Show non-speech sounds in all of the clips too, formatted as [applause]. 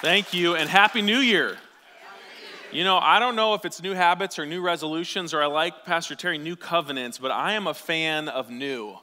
Thank you, and Happy New Year. You know, I don't know if it's new habits or new resolutions, or I like Pastor Terry, new covenants, but I am a fan of new.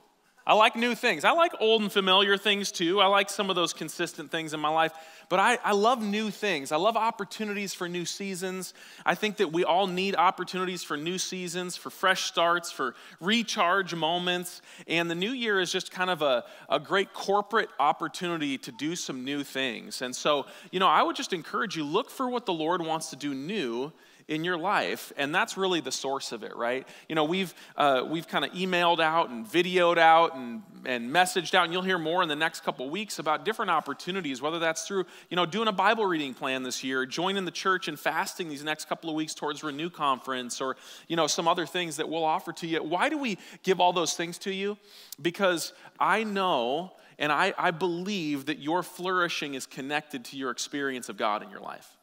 I like new things. I like old and familiar things too. I like some of those consistent things in my life. But I, I love new things. I love opportunities for new seasons. I think that we all need opportunities for new seasons, for fresh starts, for recharge moments. And the new year is just kind of a, a great corporate opportunity to do some new things. And so, you know, I would just encourage you look for what the Lord wants to do new in your life and that's really the source of it right? You know we've uh, we've kind of emailed out and videoed out and, and messaged out and you'll hear more in the next couple weeks about different opportunities whether that's through you know doing a bible reading plan this year joining the church and fasting these next couple of weeks towards renew conference or you know some other things that we'll offer to you. Why do we give all those things to you? Because i know and I, I believe that your flourishing is connected to your experience of god in your life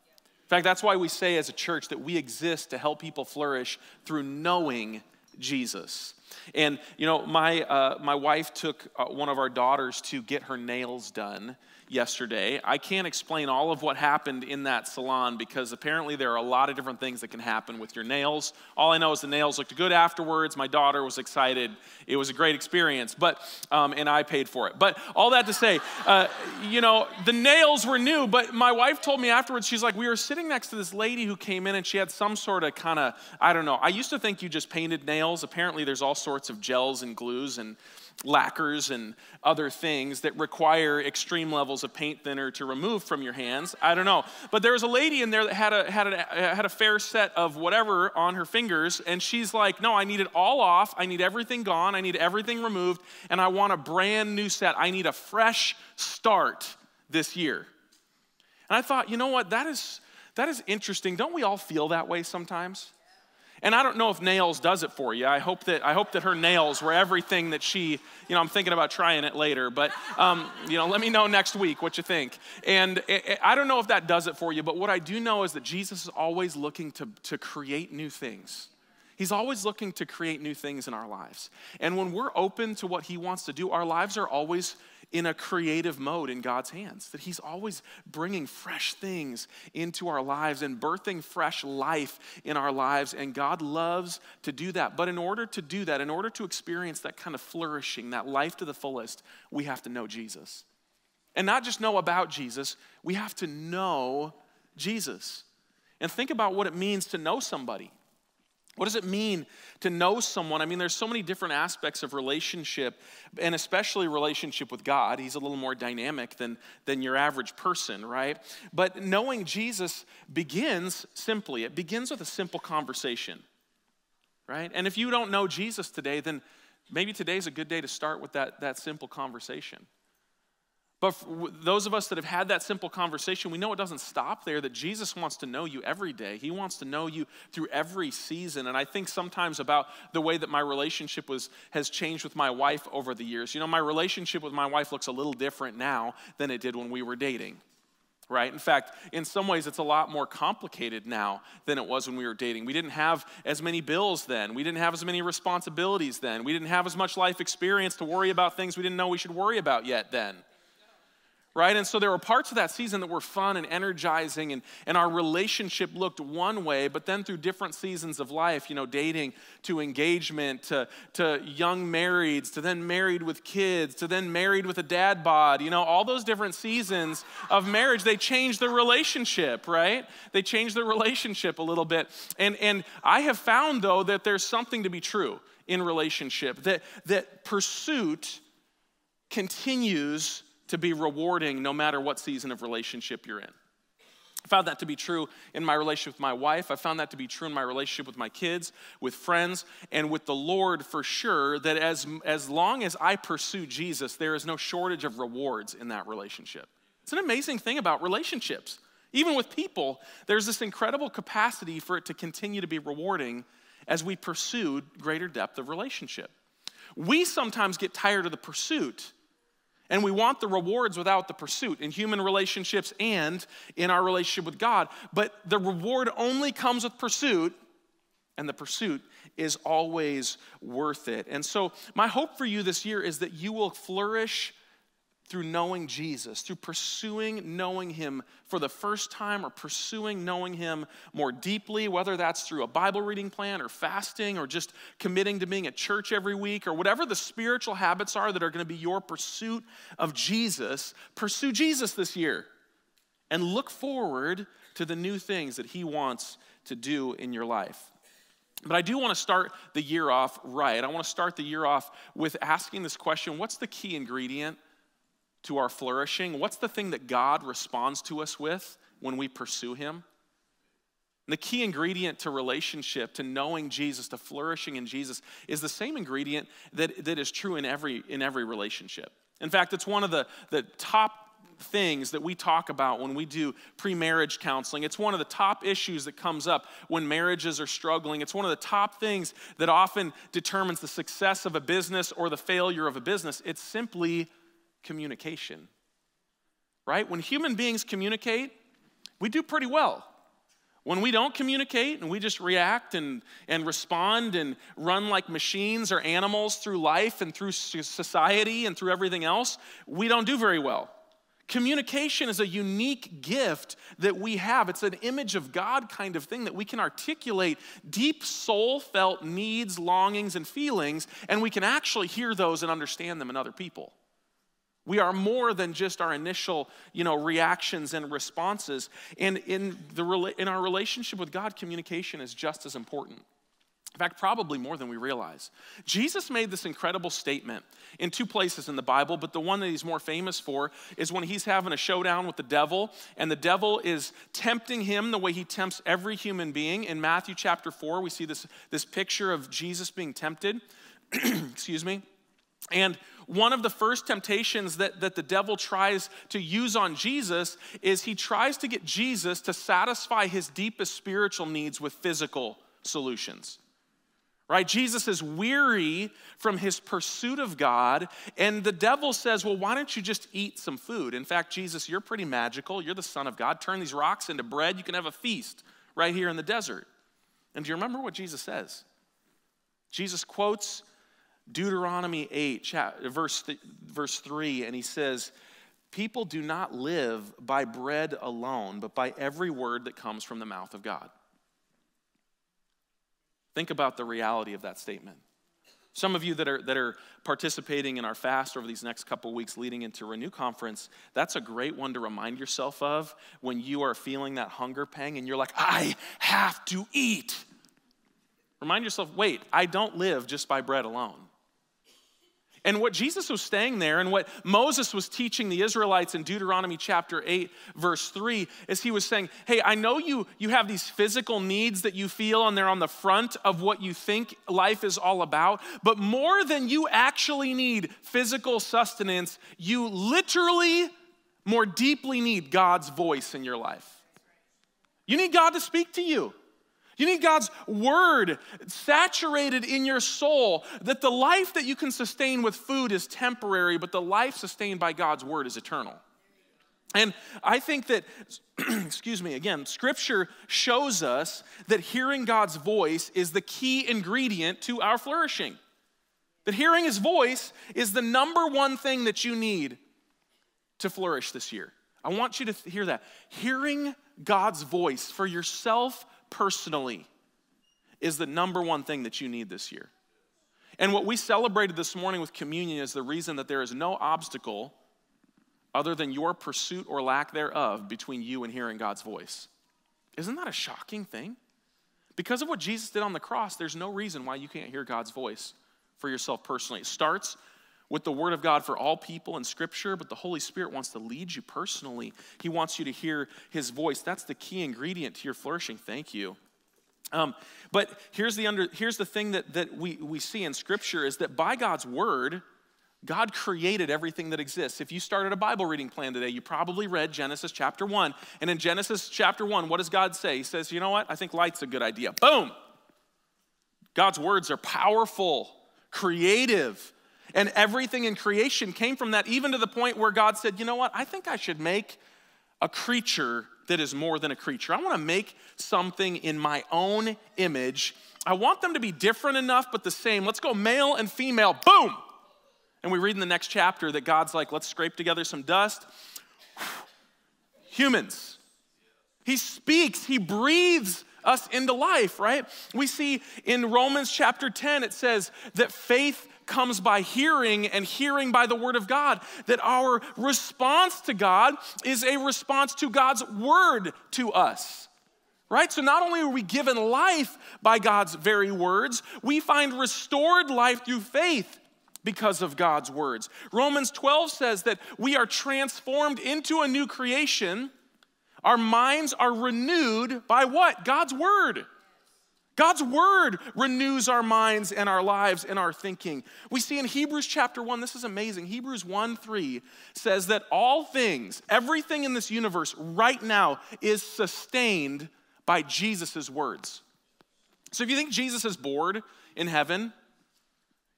fact, that's why we say as a church that we exist to help people flourish through knowing Jesus. And, you know, my, uh, my wife took uh, one of our daughters to get her nails done yesterday. I can't explain all of what happened in that salon because apparently there are a lot of different things that can happen with your nails. All I know is the nails looked good afterwards. My daughter was excited. It was a great experience, but um, and I paid for it. But all that to say, uh, you know, the nails were new. But my wife told me afterwards, she's like, we were sitting next to this lady who came in and she had some sort of kind of I don't know. I used to think you just painted nails. Apparently, there's all sorts of gels and glues and lacquers and other things that require extreme levels of paint thinner to remove from your hands. I don't know. But there was a lady in there that had a, had a, had a fair set of whatever on her fingers, and she's like, No, I need it all off. I need everything gone. I need everything removed, and I want a brand new set. I need a fresh start this year. And I thought, you know what? That is, that is interesting. Don't we all feel that way sometimes? And I don't know if nails does it for you. I hope that I hope that her nails were everything that she, you know, I'm thinking about trying it later, but um, you know, let me know next week what you think. And it, it, I don't know if that does it for you, but what I do know is that Jesus is always looking to, to create new things. He's always looking to create new things in our lives. And when we're open to what he wants to do, our lives are always in a creative mode in God's hands, that He's always bringing fresh things into our lives and birthing fresh life in our lives. And God loves to do that. But in order to do that, in order to experience that kind of flourishing, that life to the fullest, we have to know Jesus. And not just know about Jesus, we have to know Jesus. And think about what it means to know somebody. What does it mean to know someone? I mean, there's so many different aspects of relationship, and especially relationship with God. He's a little more dynamic than, than your average person, right? But knowing Jesus begins simply, it begins with a simple conversation, right? And if you don't know Jesus today, then maybe today's a good day to start with that, that simple conversation. But those of us that have had that simple conversation, we know it doesn't stop there, that Jesus wants to know you every day. He wants to know you through every season. And I think sometimes about the way that my relationship was, has changed with my wife over the years. You know, my relationship with my wife looks a little different now than it did when we were dating. Right? In fact, in some ways, it's a lot more complicated now than it was when we were dating. We didn't have as many bills then. We didn't have as many responsibilities then. We didn't have as much life experience to worry about things we didn't know we should worry about yet then right? And so there were parts of that season that were fun and energizing, and, and our relationship looked one way, but then through different seasons of life, you know, dating to engagement to, to young marrieds, to then married with kids, to then married with a dad bod, you know, all those different seasons of marriage, they changed the relationship, right? They changed the relationship a little bit. And, and I have found, though, that there's something to be true in relationship, that, that pursuit continues to be rewarding no matter what season of relationship you're in. I found that to be true in my relationship with my wife. I found that to be true in my relationship with my kids, with friends, and with the Lord for sure. That as, as long as I pursue Jesus, there is no shortage of rewards in that relationship. It's an amazing thing about relationships. Even with people, there's this incredible capacity for it to continue to be rewarding as we pursue greater depth of relationship. We sometimes get tired of the pursuit and we want the rewards without the pursuit in human relationships and in our relationship with God. But the reward only comes with pursuit, and the pursuit is always worth it. And so, my hope for you this year is that you will flourish through knowing Jesus, through pursuing knowing Him for the first time or pursuing knowing Him more deeply, whether that's through a Bible reading plan or fasting or just committing to being at church every week or whatever the spiritual habits are that are going to be your pursuit of Jesus, pursue Jesus this year and look forward to the new things that He wants to do in your life. But I do want to start the year off right. I want to start the year off with asking this question What's the key ingredient to our flourishing? What's the thing that God responds to us with when we pursue Him? And the key ingredient to relationship, to knowing Jesus, to flourishing in Jesus, is the same ingredient that, that is true in every, in every relationship. In fact, it's one of the, the top things that we talk about when we do pre marriage counseling. It's one of the top issues that comes up when marriages are struggling. It's one of the top things that often determines the success of a business or the failure of a business. It's simply communication, right? When human beings communicate, we do pretty well. When we don't communicate and we just react and, and respond and run like machines or animals through life and through society and through everything else, we don't do very well. Communication is a unique gift that we have. It's an image of God kind of thing that we can articulate deep soul felt needs, longings, and feelings, and we can actually hear those and understand them in other people. We are more than just our initial, you know, reactions and responses. And in, the, in our relationship with God, communication is just as important. In fact, probably more than we realize. Jesus made this incredible statement in two places in the Bible, but the one that he's more famous for is when he's having a showdown with the devil, and the devil is tempting him the way he tempts every human being. In Matthew chapter 4, we see this, this picture of Jesus being tempted. [clears throat] Excuse me. And one of the first temptations that, that the devil tries to use on Jesus is he tries to get Jesus to satisfy his deepest spiritual needs with physical solutions right? Jesus is weary from his pursuit of God, and the devil says, Well, why don't you just eat some food? In fact, Jesus, you're pretty magical. You're the Son of God. Turn these rocks into bread. You can have a feast right here in the desert. And do you remember what Jesus says? Jesus quotes Deuteronomy 8, verse, verse 3, and he says, People do not live by bread alone, but by every word that comes from the mouth of God. Think about the reality of that statement. Some of you that are, that are participating in our fast over these next couple weeks leading into Renew Conference, that's a great one to remind yourself of when you are feeling that hunger pang and you're like, I have to eat. Remind yourself, wait, I don't live just by bread alone. And what Jesus was staying there and what Moses was teaching the Israelites in Deuteronomy chapter 8, verse 3, is he was saying, Hey, I know you, you have these physical needs that you feel and they're on the front of what you think life is all about, but more than you actually need physical sustenance, you literally more deeply need God's voice in your life. You need God to speak to you. You need God's word saturated in your soul that the life that you can sustain with food is temporary, but the life sustained by God's word is eternal. And I think that, [clears throat] excuse me, again, scripture shows us that hearing God's voice is the key ingredient to our flourishing. That hearing his voice is the number one thing that you need to flourish this year. I want you to hear that. Hearing God's voice for yourself personally is the number one thing that you need this year. And what we celebrated this morning with communion is the reason that there is no obstacle other than your pursuit or lack thereof between you and hearing God's voice. Isn't that a shocking thing? Because of what Jesus did on the cross, there's no reason why you can't hear God's voice for yourself personally. It starts with the Word of God for all people in Scripture, but the Holy Spirit wants to lead you personally. He wants you to hear His voice. That's the key ingredient to your flourishing. Thank you. Um, but here's the, under, here's the thing that, that we, we see in Scripture is that by God's Word, God created everything that exists. If you started a Bible reading plan today, you probably read Genesis chapter 1. And in Genesis chapter 1, what does God say? He says, You know what? I think light's a good idea. Boom! God's words are powerful, creative, and everything in creation came from that, even to the point where God said, you know what, I think I should make a creature that is more than a creature. I want to make something in my own image. I want them to be different enough, but the same. Let's go male and female. Boom! And we read in the next chapter that God's like, let's scrape together some dust. [sighs] Humans. He speaks, He breathes us into life, right? We see in Romans chapter 10, it says that faith comes by hearing and hearing by the word of God. That our response to God is a response to God's word to us. Right? So not only are we given life by God's very words, we find restored life through faith because of God's words. Romans 12 says that we are transformed into a new creation. Our minds are renewed by what? God's word. God's word renews our minds and our lives and our thinking. We see in Hebrews chapter 1, this is amazing. Hebrews 1 3 says that all things, everything in this universe right now is sustained by Jesus' words. So if you think Jesus is bored in heaven,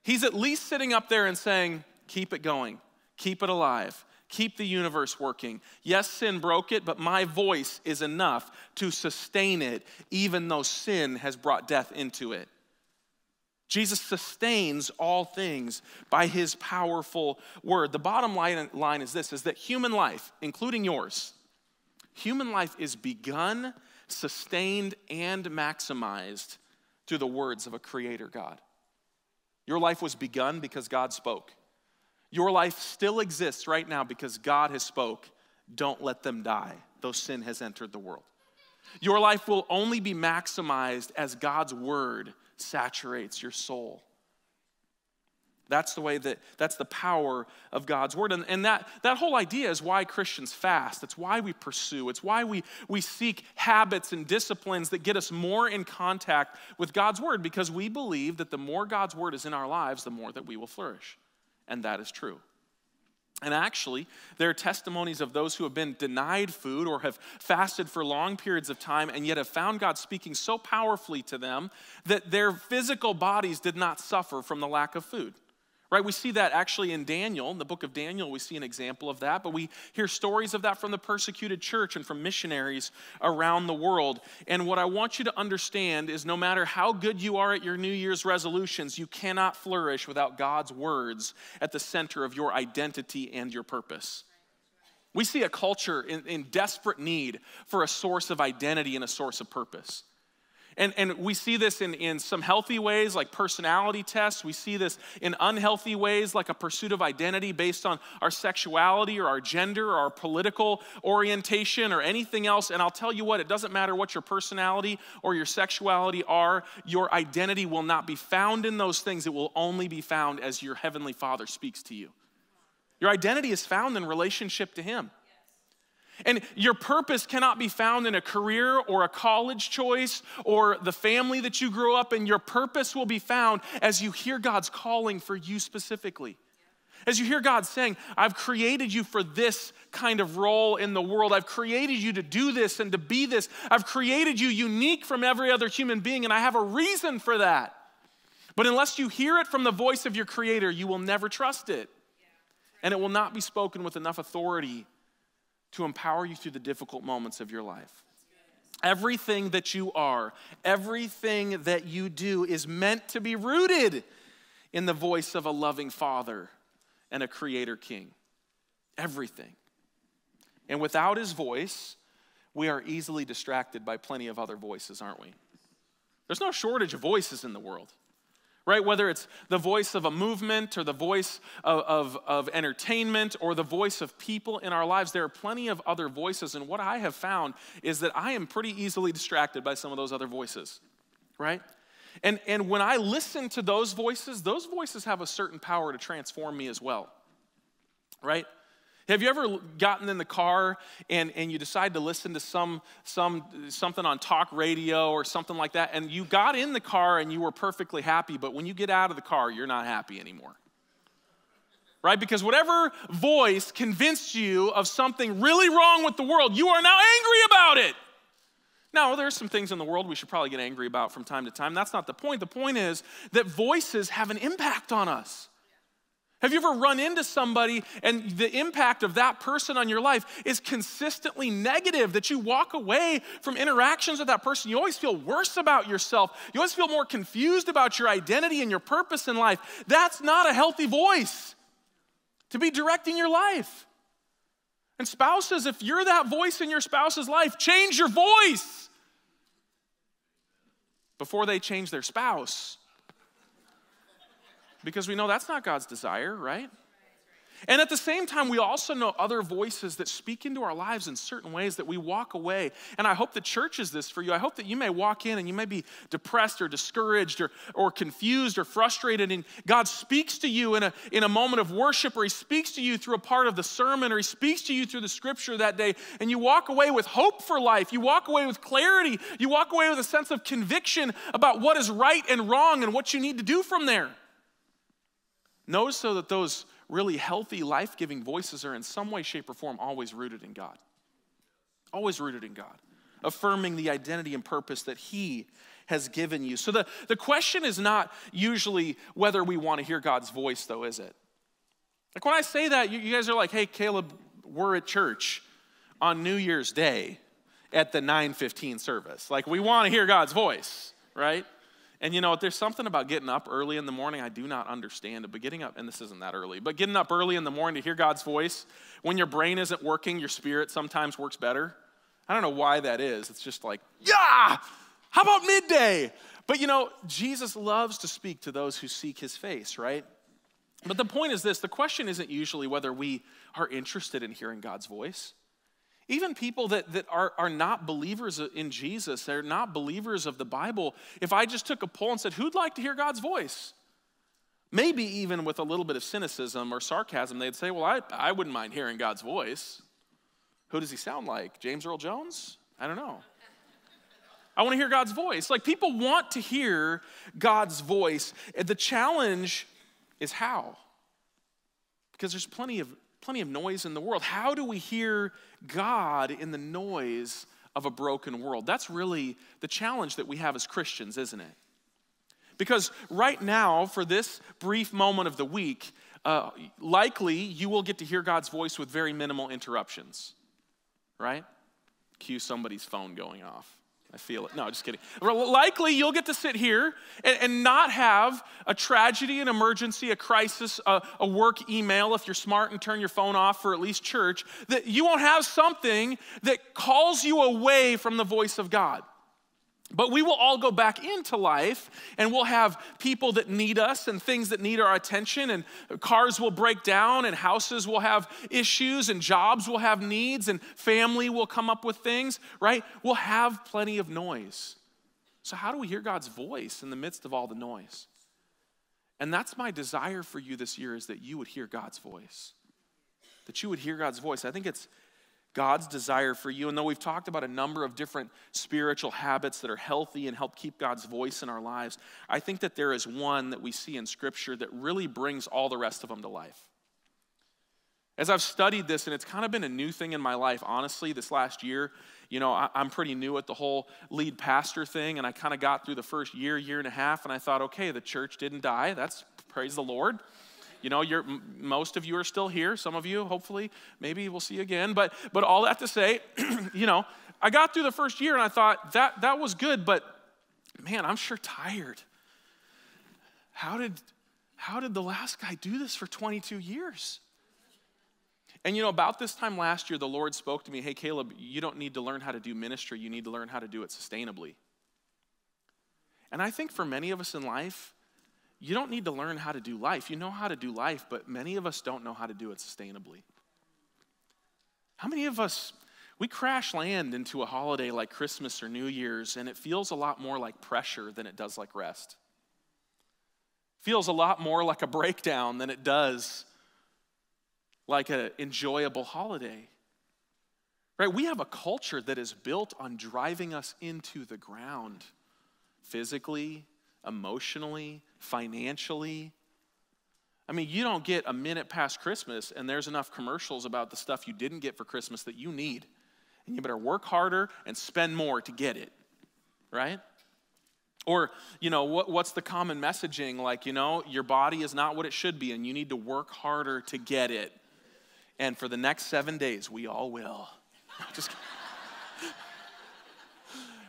he's at least sitting up there and saying, Keep it going, keep it alive keep the universe working. Yes, sin broke it, but my voice is enough to sustain it, even though sin has brought death into it. Jesus sustains all things by his powerful word. The bottom line, line is this is that human life, including yours, human life is begun, sustained, and maximized through the words of a creator God. Your life was begun because God spoke. Your life still exists right now because God has spoke. Don't let them die, though sin has entered the world. Your life will only be maximized as God's word saturates your soul. That's the way that, that's the power of God's word. And, and that, that whole idea is why Christians fast. It's why we pursue. It's why we, we seek habits and disciplines that get us more in contact with God's word because we believe that the more God's word is in our lives, the more that we will flourish and that is true. And actually, there are testimonies of those who have been denied food or have fasted for long periods of time and yet have found God speaking so powerfully to them that their physical bodies did not suffer from the lack of food. Right? We see that actually in Daniel, in the book of Daniel, we see an example of that, but we hear stories of that from the persecuted church and from missionaries around the world. And what I want you to understand is no matter how good you are at your New Year's resolutions, you cannot flourish without God's words at the center of your identity and your purpose. We see a culture in, in desperate need for a source of identity and a source of purpose. And, and we see this in, in some healthy ways, like personality tests. We see this in unhealthy ways, like a pursuit of identity based on our sexuality or our gender or our political orientation or anything else. And I'll tell you what, it doesn't matter what your personality or your sexuality are, your identity will not be found in those things. It will only be found as your Heavenly Father speaks to you. Your identity is found in relationship to Him. And your purpose cannot be found in a career or a college choice or the family that you grew up in. Your purpose will be found as you hear God's calling for you specifically. As you hear God saying, I've created you for this kind of role in the world. I've created you to do this and to be this. I've created you unique from every other human being, and I have a reason for that. But unless you hear it from the voice of your Creator, you will never trust it. And it will not be spoken with enough authority to empower you through the difficult moments of your life. Everything that you are, everything that you do is meant to be rooted in the voice of a loving Father and a Creator King. Everything. And without His voice, we are easily distracted by plenty of other voices, aren't we? There's no shortage of voices in the world right? Whether it's the voice of a movement or the voice of, of, of, entertainment or the voice of people in our lives, there are plenty of other voices. And what I have found is that I am pretty easily distracted by some of those other voices, right? And, and when I listen to those voices, those voices have a certain power to transform me as well, right? Have you ever gotten in the car and, and you decide to listen to some, some, something on talk radio or something like that, and you got in the car and you were perfectly happy, but when you get out of the car, you're not happy anymore? Right? Because whatever voice convinced you of something really wrong with the world, you are now angry about it. Now, there are some things in the world we should probably get angry about from time to time. That's not the point. The point is that voices have an impact on us. Have you ever run into somebody and the impact of that person on your life is consistently negative, that you walk away from interactions with that person? You always feel worse about yourself. You always feel more confused about your identity and your purpose in life. That's not a healthy voice. to be directing your life. And spouses, if you're that voice in your spouse's life, change your voice before they change their spouse. Because we know that's not God's desire, right? And at the same time, we also know other voices that speak into our lives in certain ways that we walk away. And I hope the church is this for you. I hope that you may walk in and you may be depressed or discouraged or, or confused or frustrated. And God speaks to you in a, in a moment of worship, or He speaks to you through a part of the sermon, or He speaks to you through the scripture that day. And you walk away with hope for life. You walk away with clarity. You walk away with a sense of conviction about what is right and wrong and what you need to do from there. Notice, though, that those really healthy, life giving voices are in some way, shape, or form always rooted in God. Always rooted in God, affirming the identity and purpose that He has given you. So the, the question is not usually whether we want to hear God's voice, though, is it? Like when I say that, you, you guys are like, hey, Caleb, we're at church on New Year's Day at the 9:15 service. Like we want to hear God's voice, right? And you know, there's something about getting up early in the morning I do not understand it, but getting up, and this isn't that early, but getting up early in the morning to hear God's voice, when your brain isn't working, your spirit sometimes works better. I don't know why that is. It's just like, yeah, how about midday? But you know, Jesus loves to speak to those who seek his face, right? But the point is this the question isn't usually whether we are interested in hearing God's voice. Even people that, that are, are not believers in Jesus, they're not believers of the Bible, if I just took a poll and said, Who'd like to hear God's voice? Maybe even with a little bit of cynicism or sarcasm, they'd say, Well, I, I wouldn't mind hearing God's voice. Who does he sound like? James Earl Jones? I don't know. I want to hear God's voice. Like people want to hear God's voice. The challenge is how? Because there's plenty of plenty of noise in the world. How do we hear God in the noise of a broken world? That's really the challenge that we have as Christians, isn't it? Because right now, for this brief moment of the week, uh, likely you will get to hear God's voice with very minimal interruptions, right? Cue somebody's phone going off. I feel it. No, just kidding. Likely you'll get to sit here and, and not have a tragedy, an emergency, a crisis, a, a work email if you're smart and turn your phone off for at least church. That you won't have something that calls you away from the voice of God. But we will all go back into life and we'll have people that need us and things that need our attention, and cars will break down, and houses will have issues, and jobs will have needs, and family will come up with things, right? We'll have plenty of noise. So, how do we hear God's voice in the midst of all the noise? And that's my desire for you this year is that you would hear God's voice. That you would hear God's voice. I think it's God's desire for you. And though we've talked about a number of different spiritual habits that are healthy and help keep God's voice in our lives, I think that there is one that we see in Scripture that really brings all the rest of them to life. As I've studied this, and it's kind of been a new thing in my life, honestly, this last year, you know, I, am pretty new at the whole lead pastor thing, and I kind of got through the first year, year and a half, and I thought, okay, the church didn't die. That's praise the Lord. You know, you're, most of you are still here. Some of you, hopefully, maybe we'll see you again. But, but all that to say, [clears throat] you know, I got through the first year and I thought that, that was good, but man, I'm sure tired. How did, how did the last guy do this for 22 years? And you know, about this time last year, the Lord spoke to me, hey, Caleb, you don't need to learn how to do ministry, you need to learn how to do it sustainably. And I think for many of us in life, you don't need to learn how to do life. You know how to do life, but many of us don't know how to do it sustainably. How many of us, we crash land into a holiday like Christmas or New Year's, and it feels a lot more like pressure than it does like rest? Feels a lot more like a breakdown than it does like an enjoyable holiday. Right? We have a culture that is built on driving us into the ground physically, emotionally, financially. I mean, you don't get a minute past Christmas and there's enough commercials about the stuff you didn't get for Christmas that you need. And you better work harder and spend more to get it, right? Or, you know, what, what's the common messaging? Like, you know, your body is not what it should be and you need to work harder to get it. And for the next seven days, we all will. [laughs] Just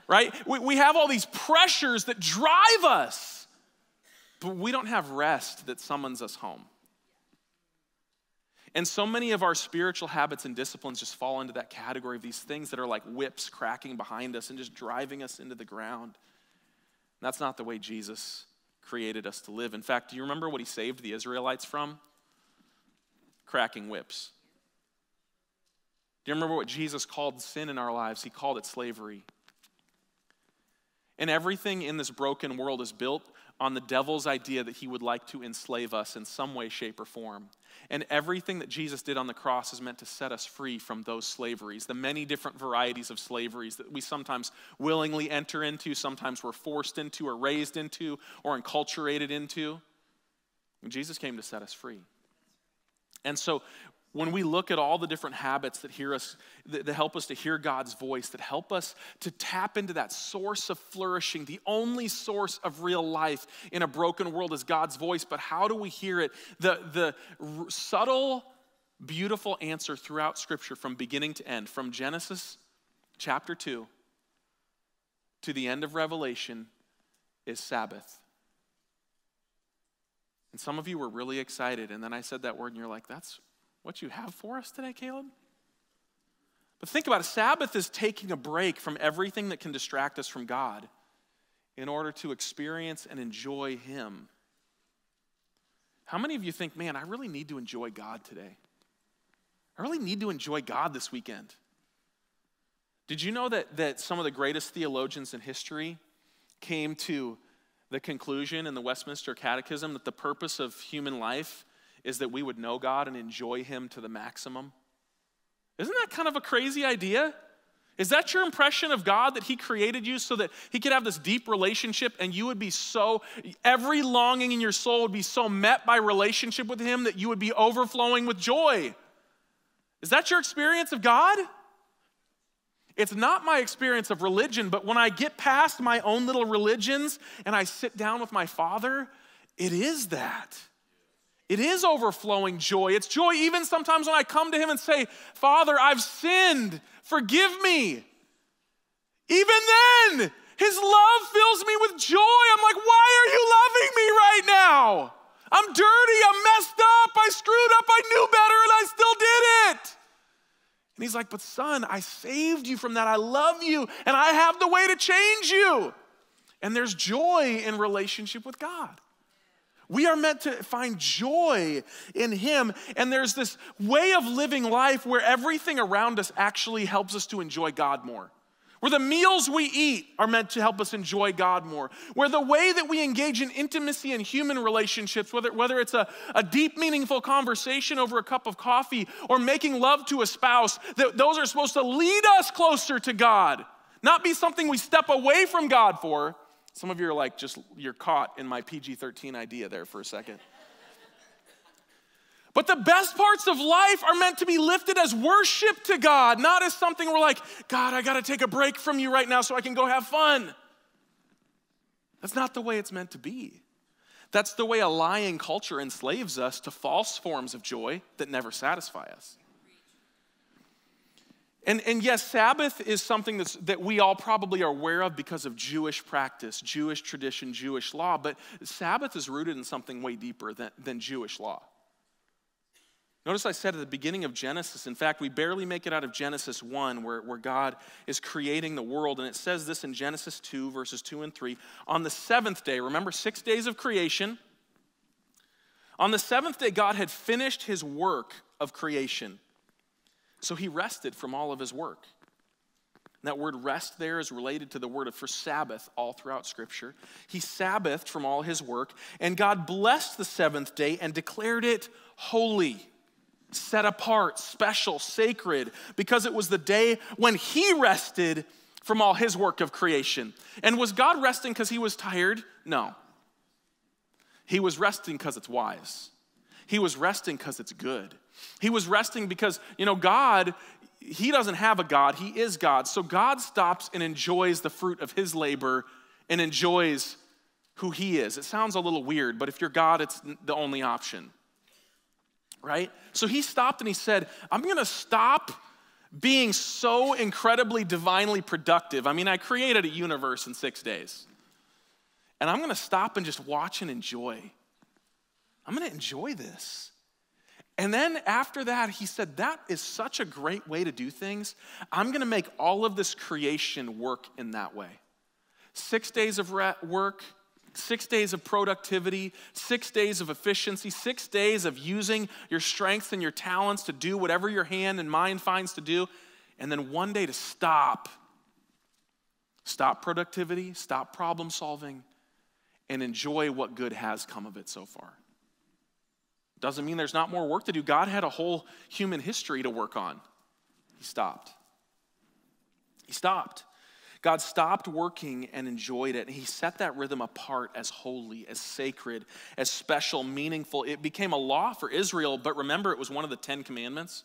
right? We, we have all these pressures that drive us, but we don't have rest that summons us home. And so many of our spiritual habits and disciplines just fall into that category of these things that are like whips cracking behind us and just driving us into the ground. And that's not the way Jesus created us to live. In fact, do you remember what he saved the Israelites from? Cracking whips. Do you remember what Jesus called sin in our lives? He called it slavery. And everything in this broken world is built on the devil's idea that he would like to enslave us in some way, shape, or form. And everything that Jesus did on the cross is meant to set us free from those slaveries, the many different varieties of slaveries that we sometimes willingly enter into, sometimes we're forced into, or raised into, or enculturated into. Jesus came to set us free. And so when we look at all the different habits that hear us that, help us to hear god's voice that help us to tap into that source of flourishing the only source of real life in a broken world is god's voice. But how do we hear it? The, the r- subtle beautiful answer throughout scripture from beginning to end from genesis chapter 2 to the end of revelation is sabbath. And some of you were really excited and then i said that word and you're like that's what you have for us today, Caleb? But think about it Sabbath is taking a break from everything that can distract us from God in order to experience and enjoy Him. How many of you think, man, I really need to enjoy God today? I really need to enjoy God this weekend. Did you know that, that some of the greatest theologians in history came to the conclusion in the Westminster Catechism that the purpose of human life is that we would know God and enjoy Him to the maximum. Isn't that kind of a crazy idea? Is that your impression of God that He created you so that He could have this deep relationship and you would be so, every longing in your soul would be so met by relationship with Him that you would be overflowing with joy? Is that your experience of God? It's not my experience of religion, but when I get past my own little religions and I sit down with my Father, it is that. It is overflowing joy. It's joy even sometimes when I come to Him and say, Father, I've sinned, forgive me. Even then, His love fills me with joy. I'm like, why are you loving me right now? I'm dirty, I'm messed up, I screwed up, I knew better, and I still did it. And He's like, but son, I saved you from that. I love you, and I have the way to change you. And there's joy in relationship with God. We are meant to find joy in Him. And there's this way of living life where everything around us actually helps us to enjoy God more. Where the meals we eat are meant to help us enjoy God more. Where the way that we engage in intimacy and human relationships, whether, whether it's a, a deep, meaningful conversation over a cup of coffee or making love to a spouse, that those are supposed to lead us closer to God, not be something we step away from God for. Some of you are like, just you're caught in my PG 13 idea there for a second. But the best parts of life are meant to be lifted as worship to God, not as something we're like, God, I gotta take a break from you right now so I can go have fun. That's not the way it's meant to be. That's the way a lying culture enslaves us to false forms of joy that never satisfy us. And, and yes, Sabbath is something that's, that we all probably are aware of because of Jewish practice, Jewish tradition, Jewish law, but Sabbath is rooted in something way deeper than, than Jewish law. Notice I said at the beginning of Genesis, in fact, we barely make it out of Genesis 1, where, where God is creating the world. And it says this in Genesis 2, verses 2 and 3. On the seventh day, remember, six days of creation. On the seventh day, God had finished his work of creation. So he rested from all of his work. And that word rest there is related to the word for Sabbath all throughout Scripture. He Sabbathed from all his work, and God blessed the seventh day and declared it holy, set apart, special, sacred, because it was the day when he rested from all his work of creation. And was God resting because he was tired? No. He was resting because it's wise. He was resting because it's good. He was resting because, you know, God, He doesn't have a God, He is God. So God stops and enjoys the fruit of His labor and enjoys who He is. It sounds a little weird, but if you're God, it's the only option, right? So He stopped and He said, I'm gonna stop being so incredibly divinely productive. I mean, I created a universe in six days. And I'm gonna stop and just watch and enjoy. I'm gonna enjoy this. And then after that, he said, That is such a great way to do things. I'm going to make all of this creation work in that way. Six days of work, six days of productivity, six days of efficiency, six days of using your strengths and your talents to do whatever your hand and mind finds to do, and then one day to stop. Stop productivity, stop problem solving, and enjoy what good has come of it so far. Doesn't mean there's not more work to do. God had a whole human history to work on. He stopped. He stopped. God stopped working and enjoyed it. And he set that rhythm apart as holy, as sacred, as special, meaningful. It became a law for Israel, but remember, it was one of the Ten Commandments.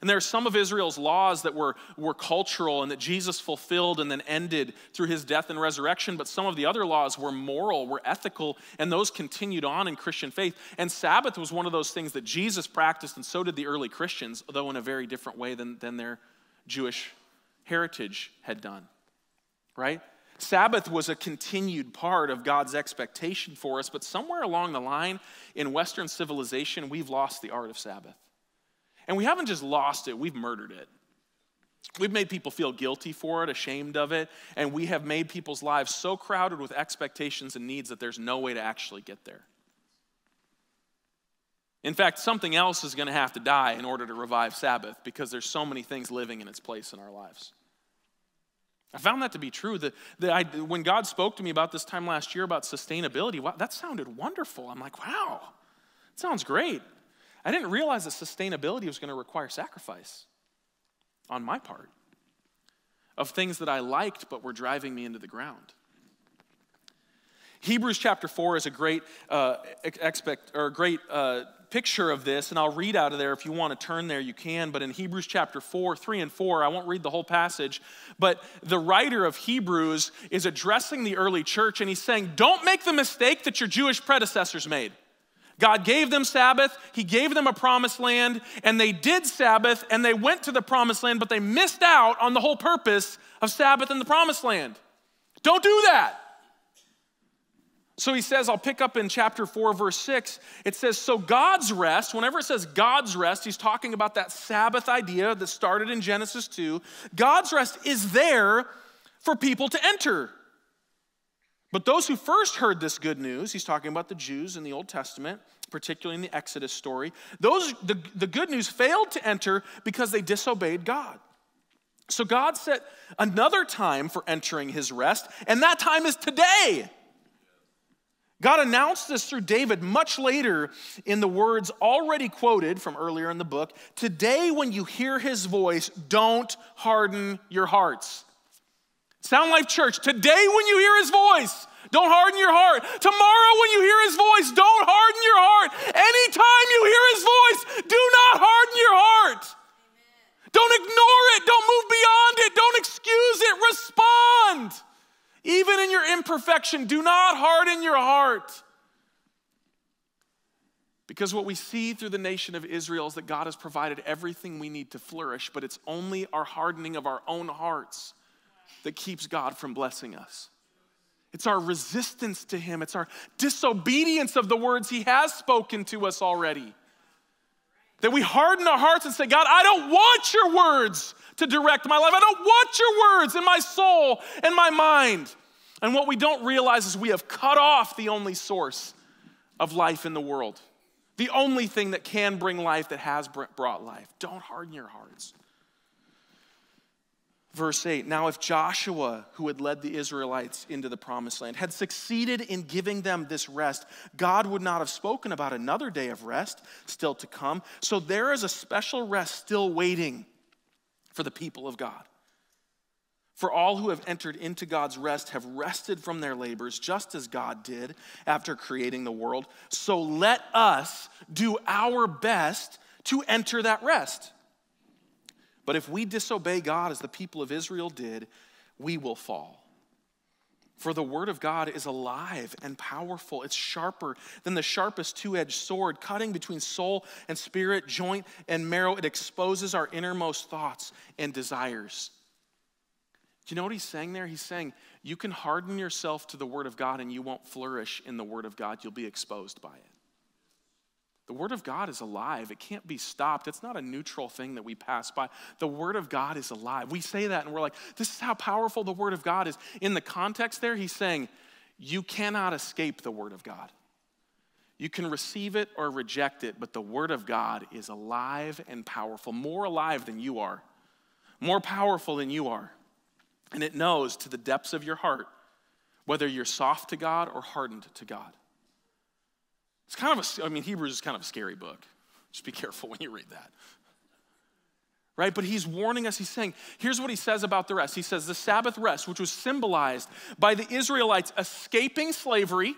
And there are some of Israel's laws that were, were cultural and that Jesus fulfilled and then ended through his death and resurrection, but some of the other laws were moral, were ethical, and those continued on in Christian faith. And Sabbath was one of those things that Jesus practiced, and so did the early Christians, though in a very different way than, than their Jewish heritage had done. Right? Sabbath was a continued part of God's expectation for us, but somewhere along the line in Western civilization, we've lost the art of Sabbath. And we haven't just lost it, we've murdered it. We've made people feel guilty for it, ashamed of it, and we have made people's lives so crowded with expectations and needs that there's no way to actually get there. In fact, something else is going to have to die in order to revive Sabbath because there's so many things living in its place in our lives. I found that to be true. The, I, when God spoke to me about this time last year about sustainability, wow, that sounded wonderful. I'm like, wow, that sounds great. I didn't realize that sustainability was going to require sacrifice on my part of things that I liked but were driving me into the ground. Hebrews chapter 4 is a great uh, expect, or a great uh, picture of this, and I'll read out of there. If you want to turn there, you can. But in Hebrews chapter 4, 3 and 4, I won't read the whole passage, but the writer of Hebrews is addressing the early church, and he's saying, Don't make the mistake that your Jewish predecessors made. God gave them Sabbath, He gave them a promised land, and they did Sabbath and they went to the promised land, but they missed out on the whole purpose of Sabbath in the promised land. Don't do that. So he says, I'll pick up in chapter 4, verse 6. It says, So God's rest, whenever it says God's rest, he's talking about that Sabbath idea that started in Genesis 2. God's rest is there for people to enter. But those who first heard this good news, he's talking about the Jews in the Old Testament, particularly in the Exodus story, those the, the good news failed to enter because they disobeyed God. So God set another time for entering his rest, and that time is today. God announced this through David much later in the words already quoted from earlier in the book Today, when you hear his voice, don't harden your hearts. Sound Life Church, today when you hear his voice, don't harden your heart. Tomorrow when you hear his voice, don't harden your heart. Anytime you hear his voice, do not harden your heart. Amen. Don't ignore it. Don't move beyond it. Don't excuse it. Respond. Even in your imperfection, do not harden your heart. Because what we see through the nation of Israel is that God has provided everything we need to flourish, but it's only our hardening of our own hearts that keeps God from blessing us. It's our resistance to Him, it's our disobedience of the words He has spoken to us already. That we harden our hearts and say, God, I don't want your words to direct my life. I don't want your words in my soul and my mind. And what we don't realize is we have cut off the only source of life in the world, the only thing that can bring life that has brought life. Don't harden your hearts. Verse 8 Now, if Joshua, who had led the Israelites into the promised land, had succeeded in giving them this rest, God would not have spoken about another day of rest still to come. So there is a special rest still waiting for the people of God. For all who have entered into God's rest have rested from their labors, just as God did after creating the world. So let us do our best to enter that rest. But if we disobey God as the people of Israel did, we will fall. For the word of God is alive and powerful. It's sharper than the sharpest two edged sword, cutting between soul and spirit, joint and marrow. It exposes our innermost thoughts and desires. Do you know what he's saying there? He's saying you can harden yourself to the word of God and you won't flourish in the word of God. You'll be exposed by it. The Word of God is alive. It can't be stopped. It's not a neutral thing that we pass by. The Word of God is alive. We say that and we're like, this is how powerful the Word of God is. In the context there, he's saying, you cannot escape the Word of God. You can receive it or reject it, but the Word of God is alive and powerful, more alive than you are, more powerful than you are. And it knows to the depths of your heart whether you're soft to God or hardened to God. It's kind of a, I mean, Hebrews is kind of a scary book. Just be [laughs] careful when you read that. Right? But he's warning us. He's saying, here's what he says about the rest. He says, the Sabbath rest, which was symbolized by the Israelites escaping slavery,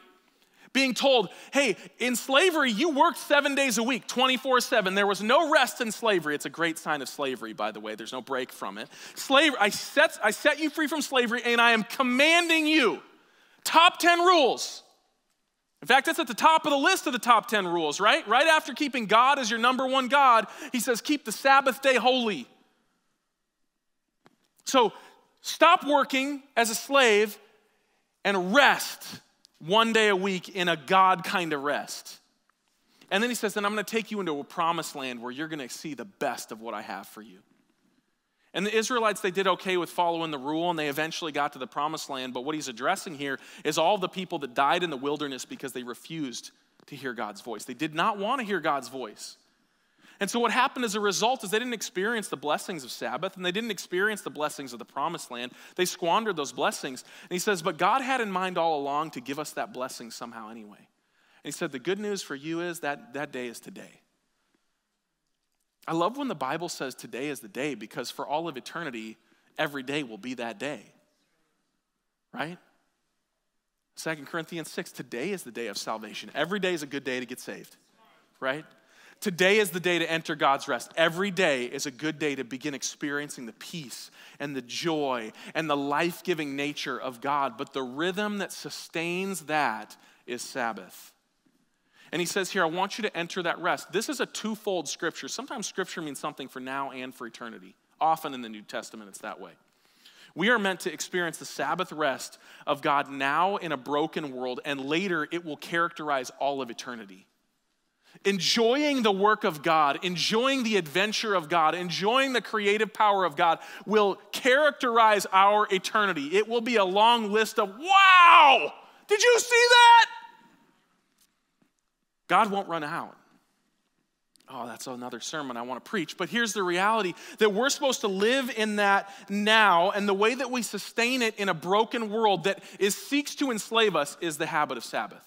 being told, hey, in slavery, you worked seven days a week, 24 7. There was no rest in slavery. It's a great sign of slavery, by the way. There's no break from it. Slavery, I set, I set you free from slavery, and I am commanding you. Top 10 rules. In fact, it's at the top of the list of the top 10 rules, right? Right after keeping God as your number one God, he says, keep the Sabbath day holy. So stop working as a slave and rest one day a week in a God kind of rest. And then he says, then I'm going to take you into a promised land where you're going to see the best of what I have for you. And the Israelites, they did okay with following the rule and they eventually got to the promised land. But what he's addressing here is all the people that died in the wilderness because they refused to hear God's voice. They did not want to hear God's voice. And so, what happened as a result is they didn't experience the blessings of Sabbath and they didn't experience the blessings of the promised land. They squandered those blessings. And he says, But God had in mind all along to give us that blessing somehow anyway. And he said, The good news for you is that that day is today. I love when the Bible says today is the day because for all of eternity, every day will be that day. Right? 2 Corinthians 6, today is the day of salvation. Every day is a good day to get saved. Right? Today is the day to enter God's rest. Every day is a good day to begin experiencing the peace and the joy and the life giving nature of God. But the rhythm that sustains that is Sabbath. And he says here, I want you to enter that rest. This is a twofold scripture. Sometimes scripture means something for now and for eternity. Often in the New Testament, it's that way. We are meant to experience the Sabbath rest of God now in a broken world, and later it will characterize all of eternity. Enjoying the work of God, enjoying the adventure of God, enjoying the creative power of God will characterize our eternity. It will be a long list of, wow, did you see that? God won't run out. Oh, that's another sermon I want to preach. But here's the reality that we're supposed to live in that now, and the way that we sustain it in a broken world that is, seeks to enslave us is the habit of Sabbath.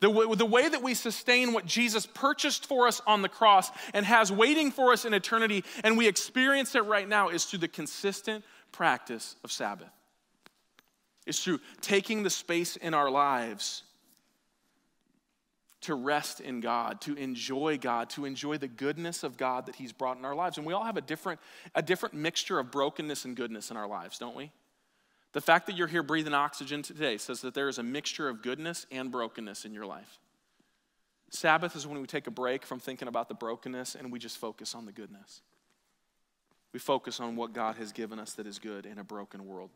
The way, the way that we sustain what Jesus purchased for us on the cross and has waiting for us in eternity, and we experience it right now, is through the consistent practice of Sabbath. It's through taking the space in our lives to rest in God, to enjoy God, to enjoy the goodness of God that He's brought in our lives. And we all have a different, a different mixture of brokenness and goodness in our lives, don't we? The fact that you're here breathing oxygen today says that there is a mixture of goodness and brokenness in your life. Sabbath is when we take a break from thinking about the brokenness and we just focus on the goodness. We focus on what God has given us that is good in a broken world.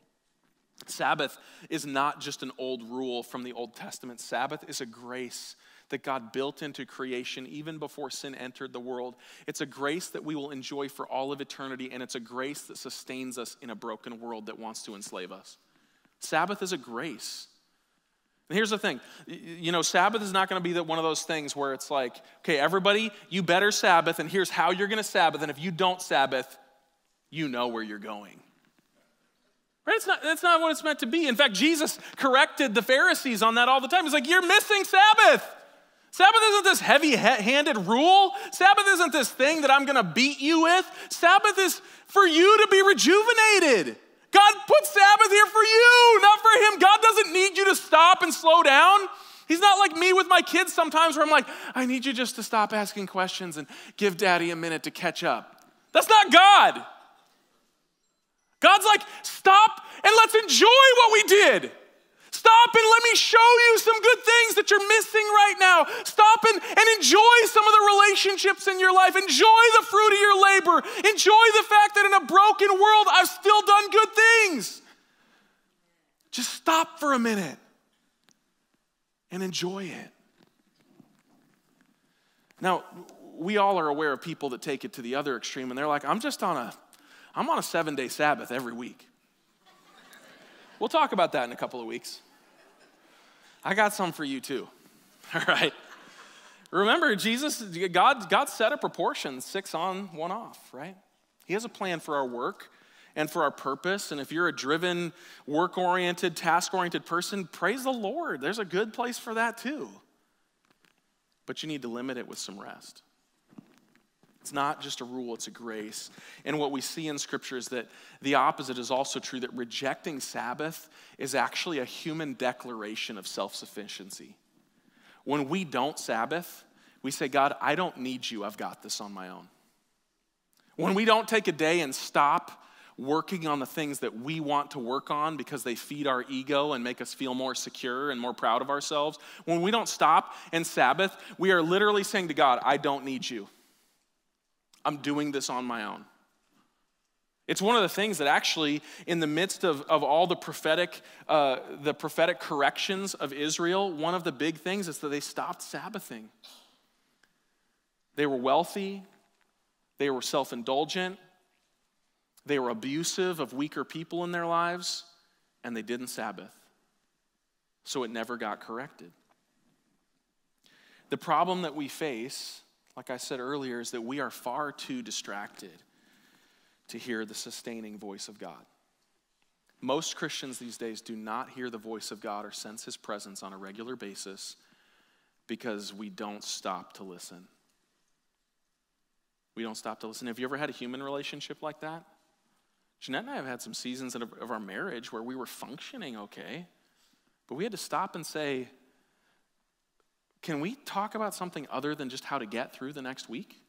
Sabbath is not just an old rule from the Old Testament. Sabbath is a grace that God built into creation even before sin entered the world. It's a grace that we will enjoy for all of eternity, and it's a grace that sustains us in a broken world that wants to enslave us. Sabbath is a grace. And here's the thing you know, Sabbath is not going to be one of those things where it's like, okay, everybody, you better Sabbath, and here's how you're going to Sabbath, and if you don't Sabbath, you know where you're going. Right? It's not, that's not what it's meant to be. In fact, Jesus corrected the Pharisees on that all the time. He's like, You're missing Sabbath. Sabbath isn't this heavy handed rule. Sabbath isn't this thing that I'm going to beat you with. Sabbath is for you to be rejuvenated. God put Sabbath here for you, not for Him. God doesn't need you to stop and slow down. He's not like me with my kids sometimes where I'm like, I need you just to stop asking questions and give daddy a minute to catch up. That's not God. God's like, stop and let's enjoy what we did. Stop and let me show you some good things that you're missing right now. Stop and, and enjoy some of the relationships in your life. Enjoy the fruit of your labor. Enjoy the fact that in a broken world, I've still done good things. Just stop for a minute and enjoy it. Now, we all are aware of people that take it to the other extreme and they're like, I'm just on a, I'm on a seven day Sabbath every week. We'll talk about that in a couple of weeks. I got some for you too. [laughs] All right. Remember, Jesus, God, God set a proportion, six on, one off, right? He has a plan for our work and for our purpose. And if you're a driven, work oriented, task oriented person, praise the Lord. There's a good place for that too. But you need to limit it with some rest. It's not just a rule, it's a grace. And what we see in Scripture is that the opposite is also true that rejecting Sabbath is actually a human declaration of self sufficiency. When we don't Sabbath, we say, God, I don't need you. I've got this on my own. When we don't take a day and stop working on the things that we want to work on because they feed our ego and make us feel more secure and more proud of ourselves, when we don't stop and Sabbath, we are literally saying to God, I don't need you. I'm doing this on my own. It's one of the things that actually, in the midst of, of all the prophetic, uh, the prophetic corrections of Israel, one of the big things is that they stopped Sabbathing. They were wealthy, they were self indulgent, they were abusive of weaker people in their lives, and they didn't Sabbath. So it never got corrected. The problem that we face, like I said earlier, is that we are far too distracted to hear the sustaining voice of God. Most Christians these days do not hear the voice of God or sense his presence on a regular basis because we don't stop to listen. We don't stop to listen. Have you ever had a human relationship like that? Jeanette and I have had some seasons of our marriage where we were functioning okay, but we had to stop and say, can we talk about something other than just how to get through the next week?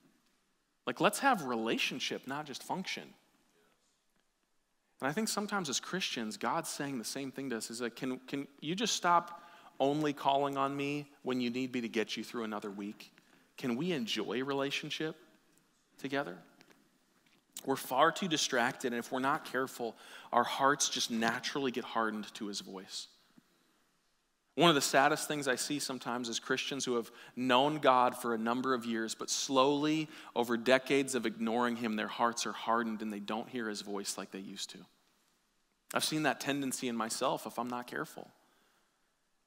Like, let's have relationship, not just function. And I think sometimes as Christians, God's saying the same thing to us is like, can, can you just stop only calling on me when you need me to get you through another week? Can we enjoy relationship together? We're far too distracted, and if we're not careful, our hearts just naturally get hardened to his voice. One of the saddest things I see sometimes is Christians who have known God for a number of years, but slowly, over decades of ignoring Him, their hearts are hardened and they don't hear His voice like they used to. I've seen that tendency in myself if I'm not careful.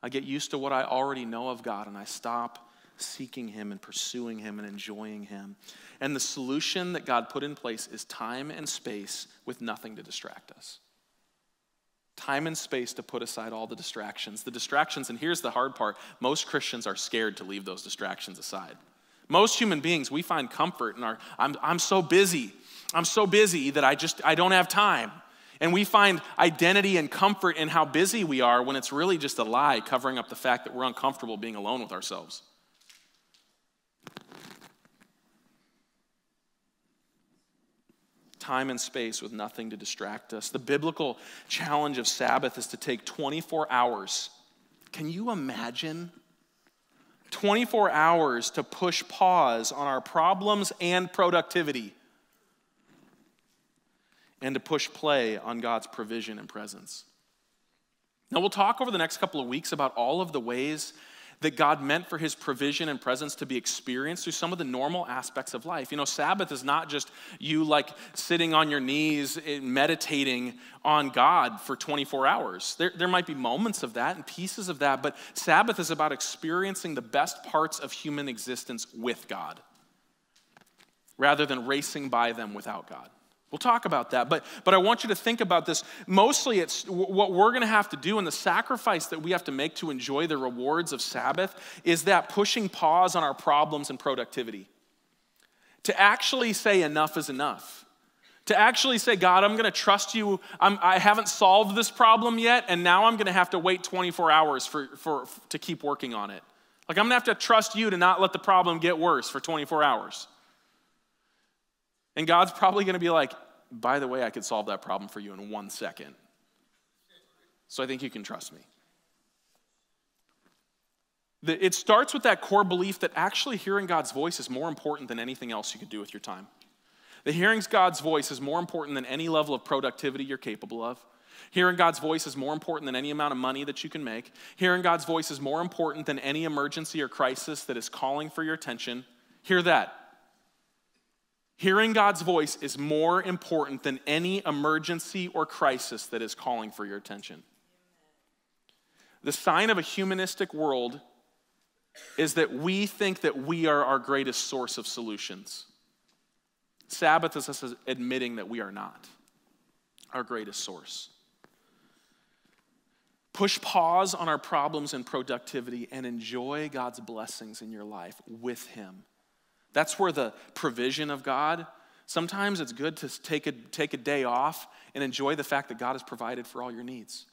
I get used to what I already know of God and I stop seeking Him and pursuing Him and enjoying Him. And the solution that God put in place is time and space with nothing to distract us time and space to put aside all the distractions. The distractions, and here's the hard part most Christians are scared to leave those distractions aside. Most human beings, we find comfort in our, I'm, I'm so busy. I'm so busy that I just, I don't have time. And we find identity and comfort in how busy we are when it's really just a lie covering up the fact that we're uncomfortable being alone with ourselves. Time and space with nothing to distract us. The biblical challenge of Sabbath is to take 24 hours. Can you imagine? 24 hours to push pause on our problems and productivity, and to push play on God's provision and presence. Now, we'll talk over the next couple of weeks about all of the ways that God meant for his provision and presence to be experienced through some of the normal aspects of life. You know, Sabbath is not just you like sitting on your knees eh, meditating on God for 24 hours. There, there might be moments of that and pieces of that, but Sabbath is about experiencing the best parts of human existence with God rather than racing by them without God. We'll talk about that, but, but I want you to think about this. Mostly, it's what we're going to have to do, and the sacrifice that we have to make to enjoy the rewards of Sabbath is that pushing pause on our problems and productivity. To actually say, enough is enough. To actually say, God, I'm going to trust you. I'm, I have not solved this problem yet, and now I'm going to have to wait 24 hours for, for, to keep working on it. Like, I'm going to have to trust you to not let the problem get worse for 24 hours. And God's probably going to be like, by the way, I could solve that problem for you in one second. So I think you can trust me. It starts with that core belief that actually hearing God's voice is more important than anything else you could do with your time. The hearing God's voice is more important than any level of productivity you're capable of. Hearing God's voice is more important than any amount of money that you can make. Hearing God's voice is more important than any emergency or crisis that is calling for your attention. Hear that. Hearing God's voice is more important than any emergency or crisis that is calling for your attention. The sign of a humanistic world is that we think that we are our greatest source of solutions. Sabbath is us admitting that we are not our greatest source. Push pause on our problems and productivity and enjoy God's blessings in your life with Him. That's where the provision of God, sometimes it's good to take a, take a day off and enjoy the fact that God has provided for all your needs.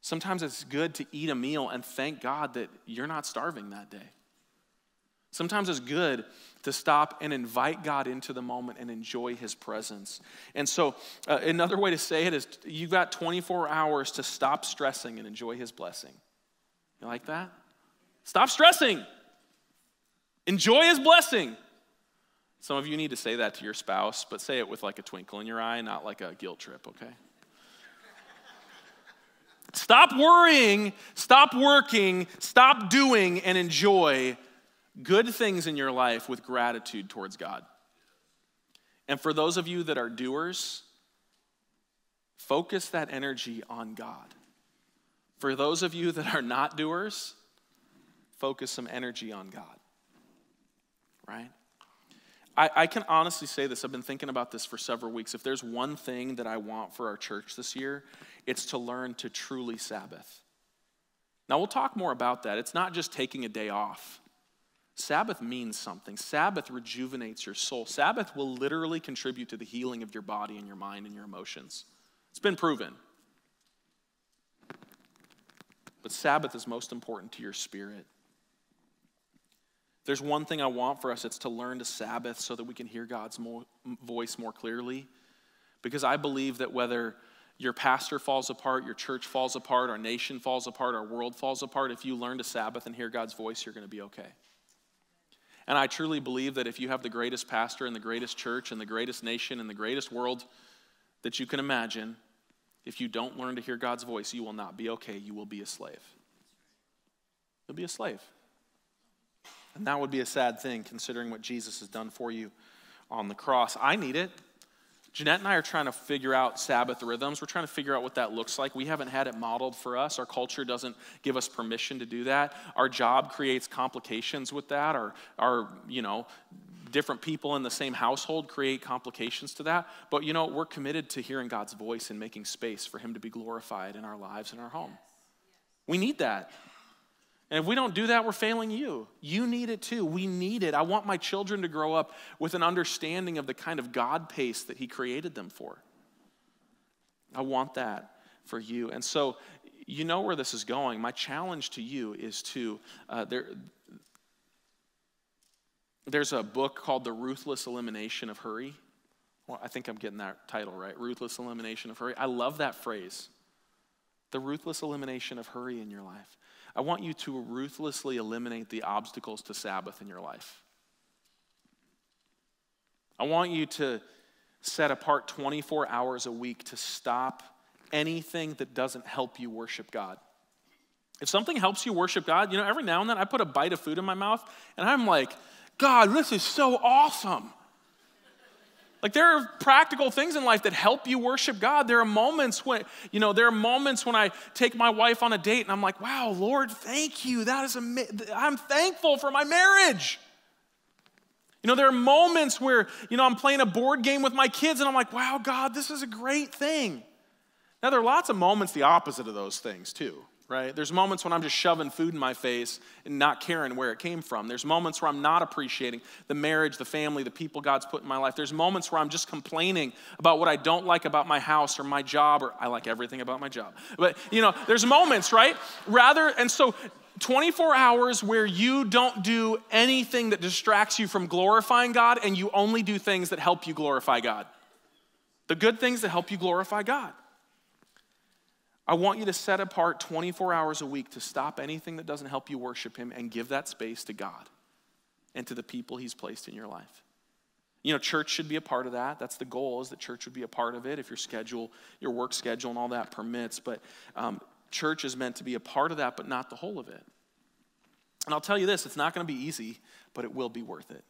Sometimes it's good to eat a meal and thank God that you're not starving that day. Sometimes it's good to stop and invite God into the moment and enjoy his presence. And so, uh, another way to say it is you've got 24 hours to stop stressing and enjoy his blessing. You like that? Stop stressing. Enjoy his blessing. Some of you need to say that to your spouse, but say it with like a twinkle in your eye, not like a guilt trip, okay? Stop worrying, stop working, stop doing, and enjoy good things in your life with gratitude towards God. And for those of you that are doers, focus that energy on God. For those of you that are not doers, focus some energy on God. Right? I, I, can honestly say this. I've been thinking about this for several weeks. If there's one thing that I want for our church this year, it's to learn to truly Sabbath. Now, we'll talk more about that. It's not just taking a day off. Sabbath means something. Sabbath rejuvenates your soul. Sabbath will literally contribute to the healing of your body and your mind and your emotions. It's been proven. But Sabbath is most important to your spirit. There's one thing I want for us, it's to learn to Sabbath so that we can hear God's voice more clearly. Because I believe that whether your pastor falls apart, your church falls apart, our nation falls apart, our world falls apart, if you learn to Sabbath and hear God's voice, you're going to be okay. And I truly believe that if you have the greatest pastor and the greatest church and the greatest nation and the greatest world that you can imagine, if you don't learn to hear God's voice, you will not be okay. You will be a slave. You'll be a slave. And that would be a sad thing considering what Jesus has done for you on the cross. I need it. Jeanette and I are trying to figure out Sabbath rhythms. We're trying to figure out what that looks like. We haven't had it modeled for us. Our culture doesn't give us permission to do that. Our job creates complications with that. Our, our you know, different people in the same household create complications to that. But, you know, we're committed to hearing God's voice and making space for Him to be glorified in our lives and our home. We need that. And if we don't do that, we're failing you. You need it too. We need it. I want my children to grow up with an understanding of the kind of God pace that He created them for. I want that for you. And so, you know where this is going. My challenge to you is to, uh, there, there's a book called The Ruthless Elimination of Hurry. Well, I think I'm getting that title right. Ruthless Elimination of Hurry. I love that phrase. The ruthless elimination of hurry in your life. I want you to ruthlessly eliminate the obstacles to Sabbath in your life. I want you to set apart 24 hours a week to stop anything that doesn't help you worship God. If something helps you worship God, you know, every now and then I put a bite of food in my mouth and I'm like, God, this is so awesome. Like there are practical things in life that help you worship God. There are moments when, you know, there are moments when I take my wife on a date and I'm like, wow, Lord, thank you. That is amazing. I'm thankful for my marriage. You know, there are moments where, you know, I'm playing a board game with my kids and I'm like, wow, God, this is a great thing. Now, there are lots of moments the opposite of those things, too right? There's moments when I'm just shoving food in my face and not caring where it came from. There's moments where I'm not appreciating the marriage, the family, the people God's put in my life. There's moments where I'm just complaining about what I don't like about my house or my job, or I like everything about my job. But, you know, there's moments, right? Rather, and so 24 hours where you don't do anything that distracts you from glorifying God and you only do things that help you glorify God. The good things that help you glorify God. I want you to set apart 24 hours a week to stop anything that doesn't help you worship Him and give that space to God and to the people He's placed in your life. You know, church should be a part of that. That's the goal, is that church would be a part of it if your schedule, your work schedule, and all that permits. But um, church is meant to be a part of that, but not the whole of it. And I'll tell you this it's not going to be easy, but it will be worth it.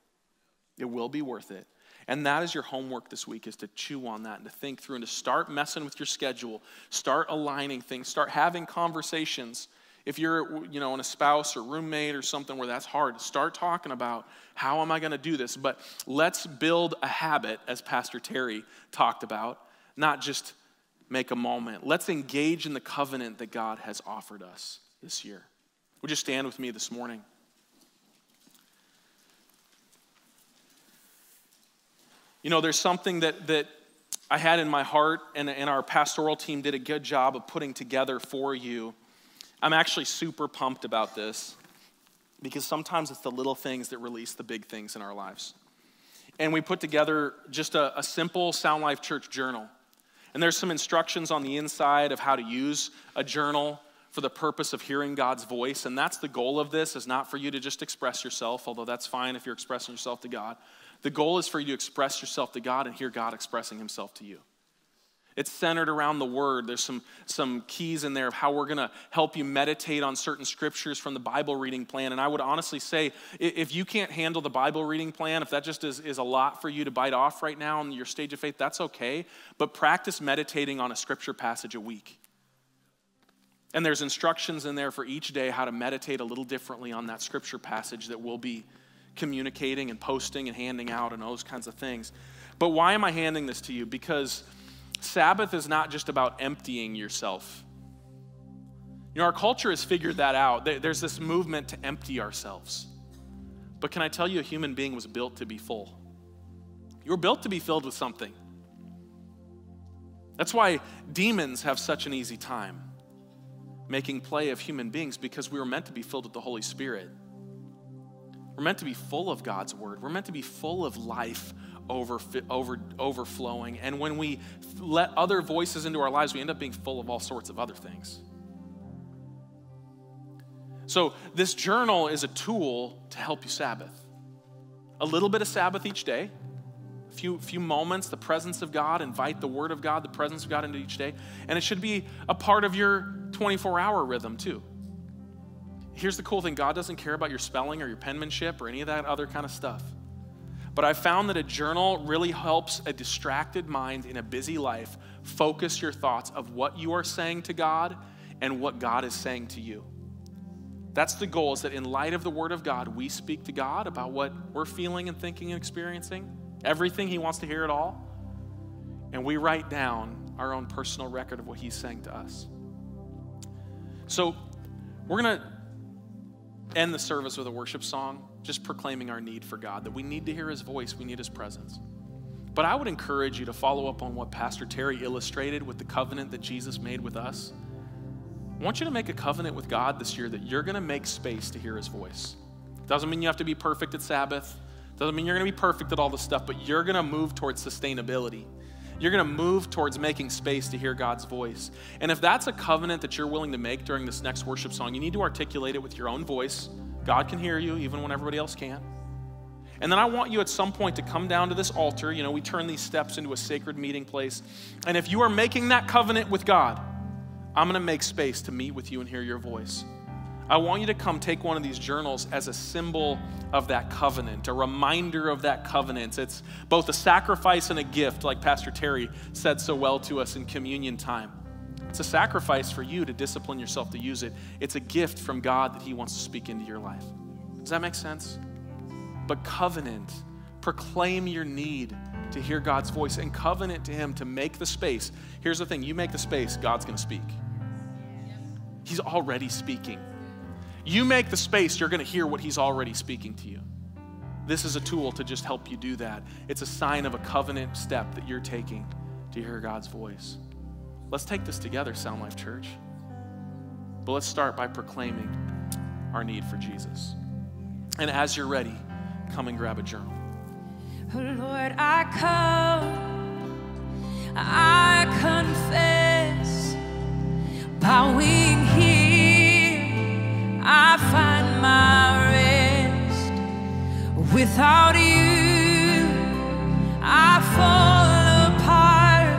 It will be worth it. And that is your homework this week is to chew on that and to think through and to start messing with your schedule, start aligning things, start having conversations. If you're, you know, in a spouse or roommate or something where that's hard, start talking about how am I going to do this? But let's build a habit as Pastor Terry talked about, not just make a moment. Let's engage in the covenant that God has offered us this year. Would you stand with me this morning? You know, there's something that, that I had in my heart, and, and our pastoral team did a good job of putting together for you. I'm actually super pumped about this because sometimes it's the little things that release the big things in our lives. And we put together just a, a simple Sound Life Church journal. And there's some instructions on the inside of how to use a journal for the purpose of hearing God's voice. And that's the goal of this, is not for you to just express yourself, although that's fine if you're expressing yourself to God. The goal is for you to express yourself to God and hear God expressing himself to you. It's centered around the word. There's some, some keys in there of how we're going to help you meditate on certain scriptures from the Bible reading plan. And I would honestly say, if you can't handle the Bible reading plan, if that just is, is a lot for you to bite off right now in your stage of faith, that's okay. But practice meditating on a scripture passage a week. And there's instructions in there for each day how to meditate a little differently on that scripture passage that will be communicating and posting and handing out and those kinds of things. But why am I handing this to you? Because Sabbath is not just about emptying yourself. You know, our culture has figured that out. There's this movement to empty ourselves. But can I tell you, a human being was built to be full? You were built to be filled with something. That's why demons have such an easy time making play of human beings because we were meant to be filled with the Holy Spirit. We're meant to be full of God's word. We're meant to be full of life over, over, overflowing. And when we let other voices into our lives, we end up being full of all sorts of other things. So, this journal is a tool to help you Sabbath. A little bit of Sabbath each day, a few, few moments, the presence of God, invite the Word of God, the presence of God into each day. And it should be a part of your 24 hour rhythm, too. Here's the cool thing God doesn't care about your spelling or your penmanship or any of that other kind of stuff. But I found that a journal really helps a distracted mind in a busy life focus your thoughts of what you are saying to God and what God is saying to you. That's the goal is that in light of the word of God, we speak to God about what we're feeling and thinking and experiencing, everything he wants to hear it all, and we write down our own personal record of what he's saying to us. So, we're going to end the service with a worship song, just proclaiming our need for God, that we need to hear His voice, we need His presence. But I would encourage you to follow up on what Pastor Terry illustrated with the covenant that Jesus made with us. I want you to make a covenant with God this year that you're going to make space to hear His voice. Doesn't mean you have to be perfect at Sabbath, doesn't mean you're going to be perfect at all this stuff, but you're going to move towards sustainability. You're going to move towards making space to hear God's voice. And if that's a covenant that you're willing to make during this next worship song, you need to articulate it with your own voice. God can hear you even when everybody else can. And then I want you at some point to come down to this altar. You know, we turn these steps into a sacred meeting place. And if you are making that covenant with God, I'm going to make space to meet with you and hear your voice. I want you to come take one of these journals as a symbol of that covenant, a reminder of that covenant. It's both a sacrifice and a gift, like Pastor Terry said so well to us in communion time. It's a sacrifice for you to discipline yourself to use it. It's a gift from God that He wants to speak into your life. Does that make sense? But covenant, proclaim your need to hear God's voice and covenant to Him to make the space. Here's the thing you make the space, God's going to speak. He's already speaking. You make the space, you're going to hear what He's already speaking to you. This is a tool to just help you do that. It's a sign of a covenant step that you're taking to hear God's voice. Let's take this together, Sound Life Church. But let's start by proclaiming our need for Jesus. And as you're ready, come and grab a journal. Oh, Lord, I come, I confess, bowing here. I find my rest. Without you, I fall apart.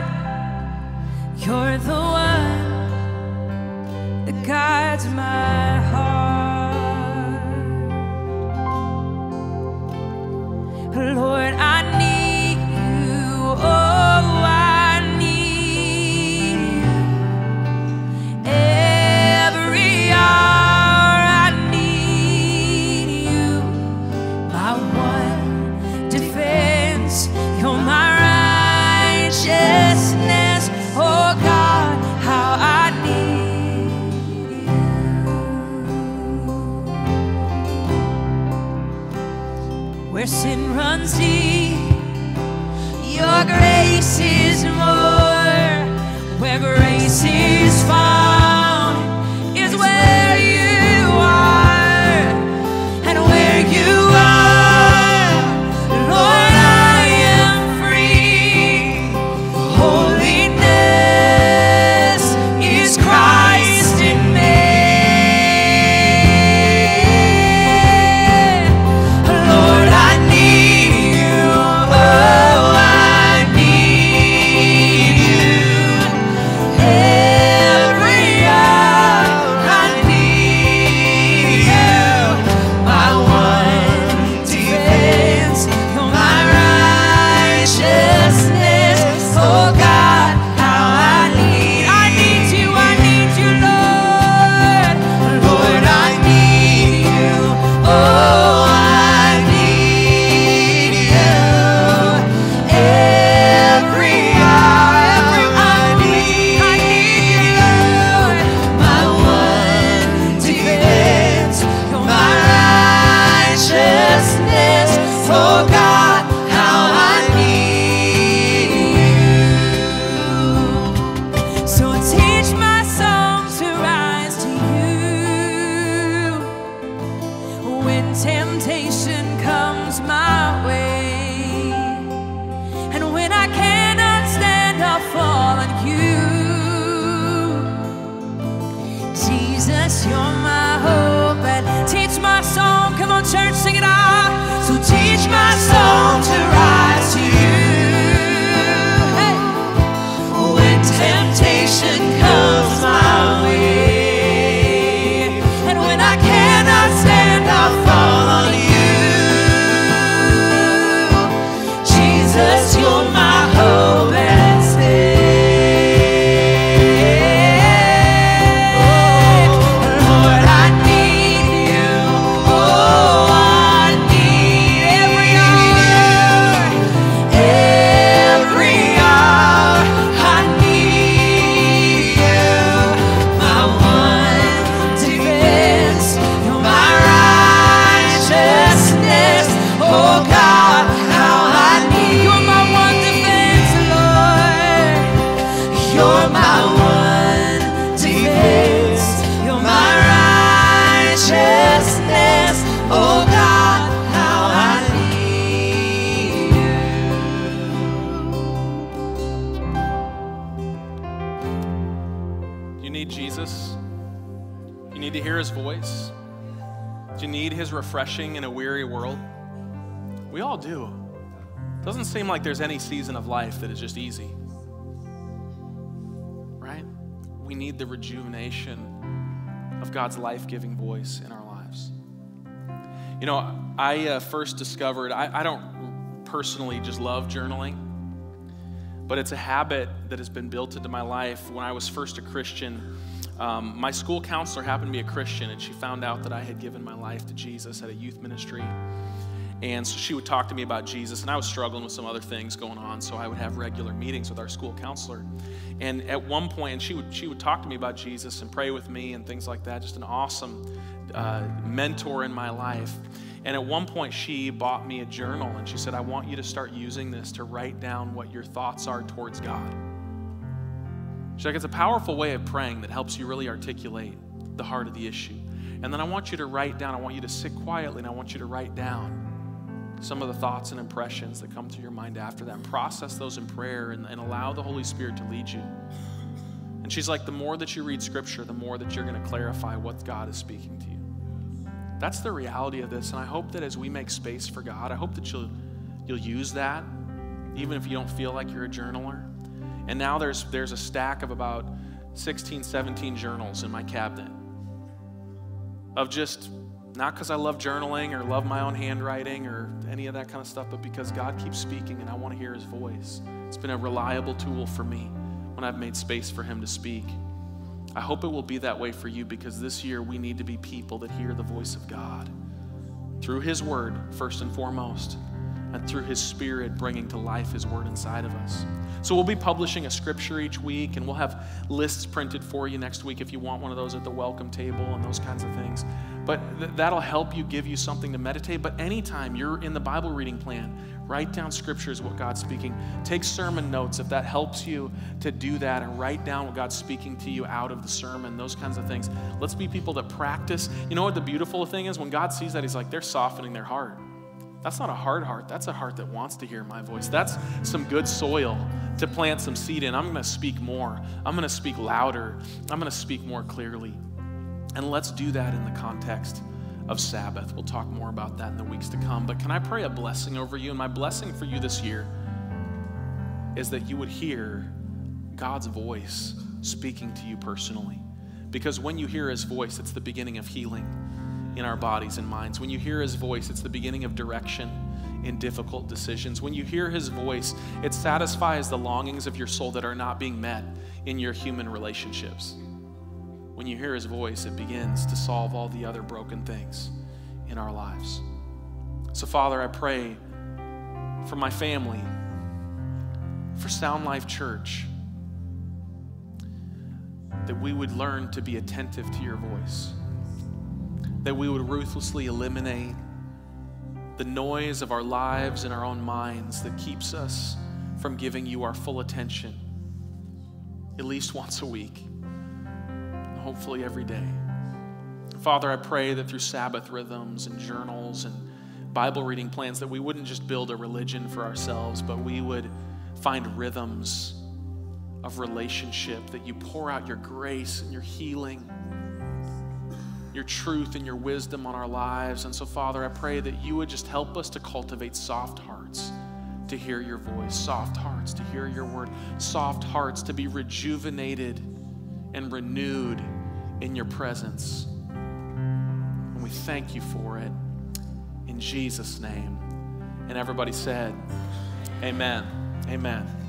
You're the one that guides my heart. Lord, I sin runs deep. Your grace is more, where grace is teach my song. Come on, church, sing it out. All do. Doesn't seem like there's any season of life that is just easy. Right? We need the rejuvenation of God's life giving voice in our lives. You know, I uh, first discovered, I, I don't personally just love journaling, but it's a habit that has been built into my life. When I was first a Christian, um, my school counselor happened to be a Christian, and she found out that I had given my life to Jesus at a youth ministry. And so she would talk to me about Jesus, and I was struggling with some other things going on, so I would have regular meetings with our school counselor. And at one point, she would she would talk to me about Jesus and pray with me and things like that. Just an awesome uh, mentor in my life. And at one point, she bought me a journal, and she said, "I want you to start using this to write down what your thoughts are towards God." She's like, "It's a powerful way of praying that helps you really articulate the heart of the issue." And then I want you to write down. I want you to sit quietly, and I want you to write down some of the thoughts and impressions that come to your mind after that and process those in prayer and, and, allow the Holy Spirit to lead you. And she's like, the more that you read scripture, the more that you're going to clarify what God is speaking to you. That's the reality of this. And I hope that as we make space for God, I hope that you'll, you'll use that, even if you don't feel like you're a journaler. And now there's, there's a stack of about 16, 17 journals in my cabinet of just not because I love journaling or love my own handwriting or any of that kind of stuff, but because God keeps speaking and I want to hear his voice. It's been a reliable tool for me when I've made space for him to speak. I hope it will be that way for you because this year we need to be people that hear the voice of God through his word, first and foremost, and through His Spirit bringing to life His Word inside of us. So we'll be publishing a scripture each week, and we'll have lists printed for you next week if you want one of those at the welcome table and those kinds of things. But th- that'll help you give you something to meditate. But anytime you're in the Bible reading plan, write down scriptures, what God's speaking. Take sermon notes if that helps you to do that and write down what God's speaking to you out of the sermon, those kinds of things. Let's be people that practice. You know what the beautiful thing is? When God sees that, He's like, they're softening their heart. That's not a hard heart. That's a heart that wants to hear my voice. That's some good soil to plant some seed in. I'm going to speak more. I'm going to speak louder. I'm going to speak more clearly. And let's do that in the context of Sabbath. We'll talk more about that in the weeks to come. But can I pray a blessing over you? And my blessing for you this year is that you would hear God's voice speaking to you personally. Because when you hear his voice, it's the beginning of healing in our bodies and minds. When you hear his voice, it's the beginning of direction in difficult decisions. When you hear his voice, it satisfies the longings of your soul that are not being met in your human relationships. When you hear his voice, it begins to solve all the other broken things in our lives. So, Father, I pray for my family, for Sound Life Church, that we would learn to be attentive to your voice that we would ruthlessly eliminate the noise of our lives and our own minds that keeps us from giving you our full attention at least once a week, hopefully every day. Father, I pray that through Sabbath rhythms and journals and Bible reading plans that we wouldn't just build a religion for ourselves, but we would find rhythms of relationship that you pour out your grace and your healing your truth and your wisdom on our lives. And so, Father, I pray that you would just help us to cultivate soft hearts to hear your voice, soft hearts to hear your word, soft hearts to be rejuvenated and renewed in your presence. And we thank you for it in Jesus' name. And everybody said, Amen. Amen.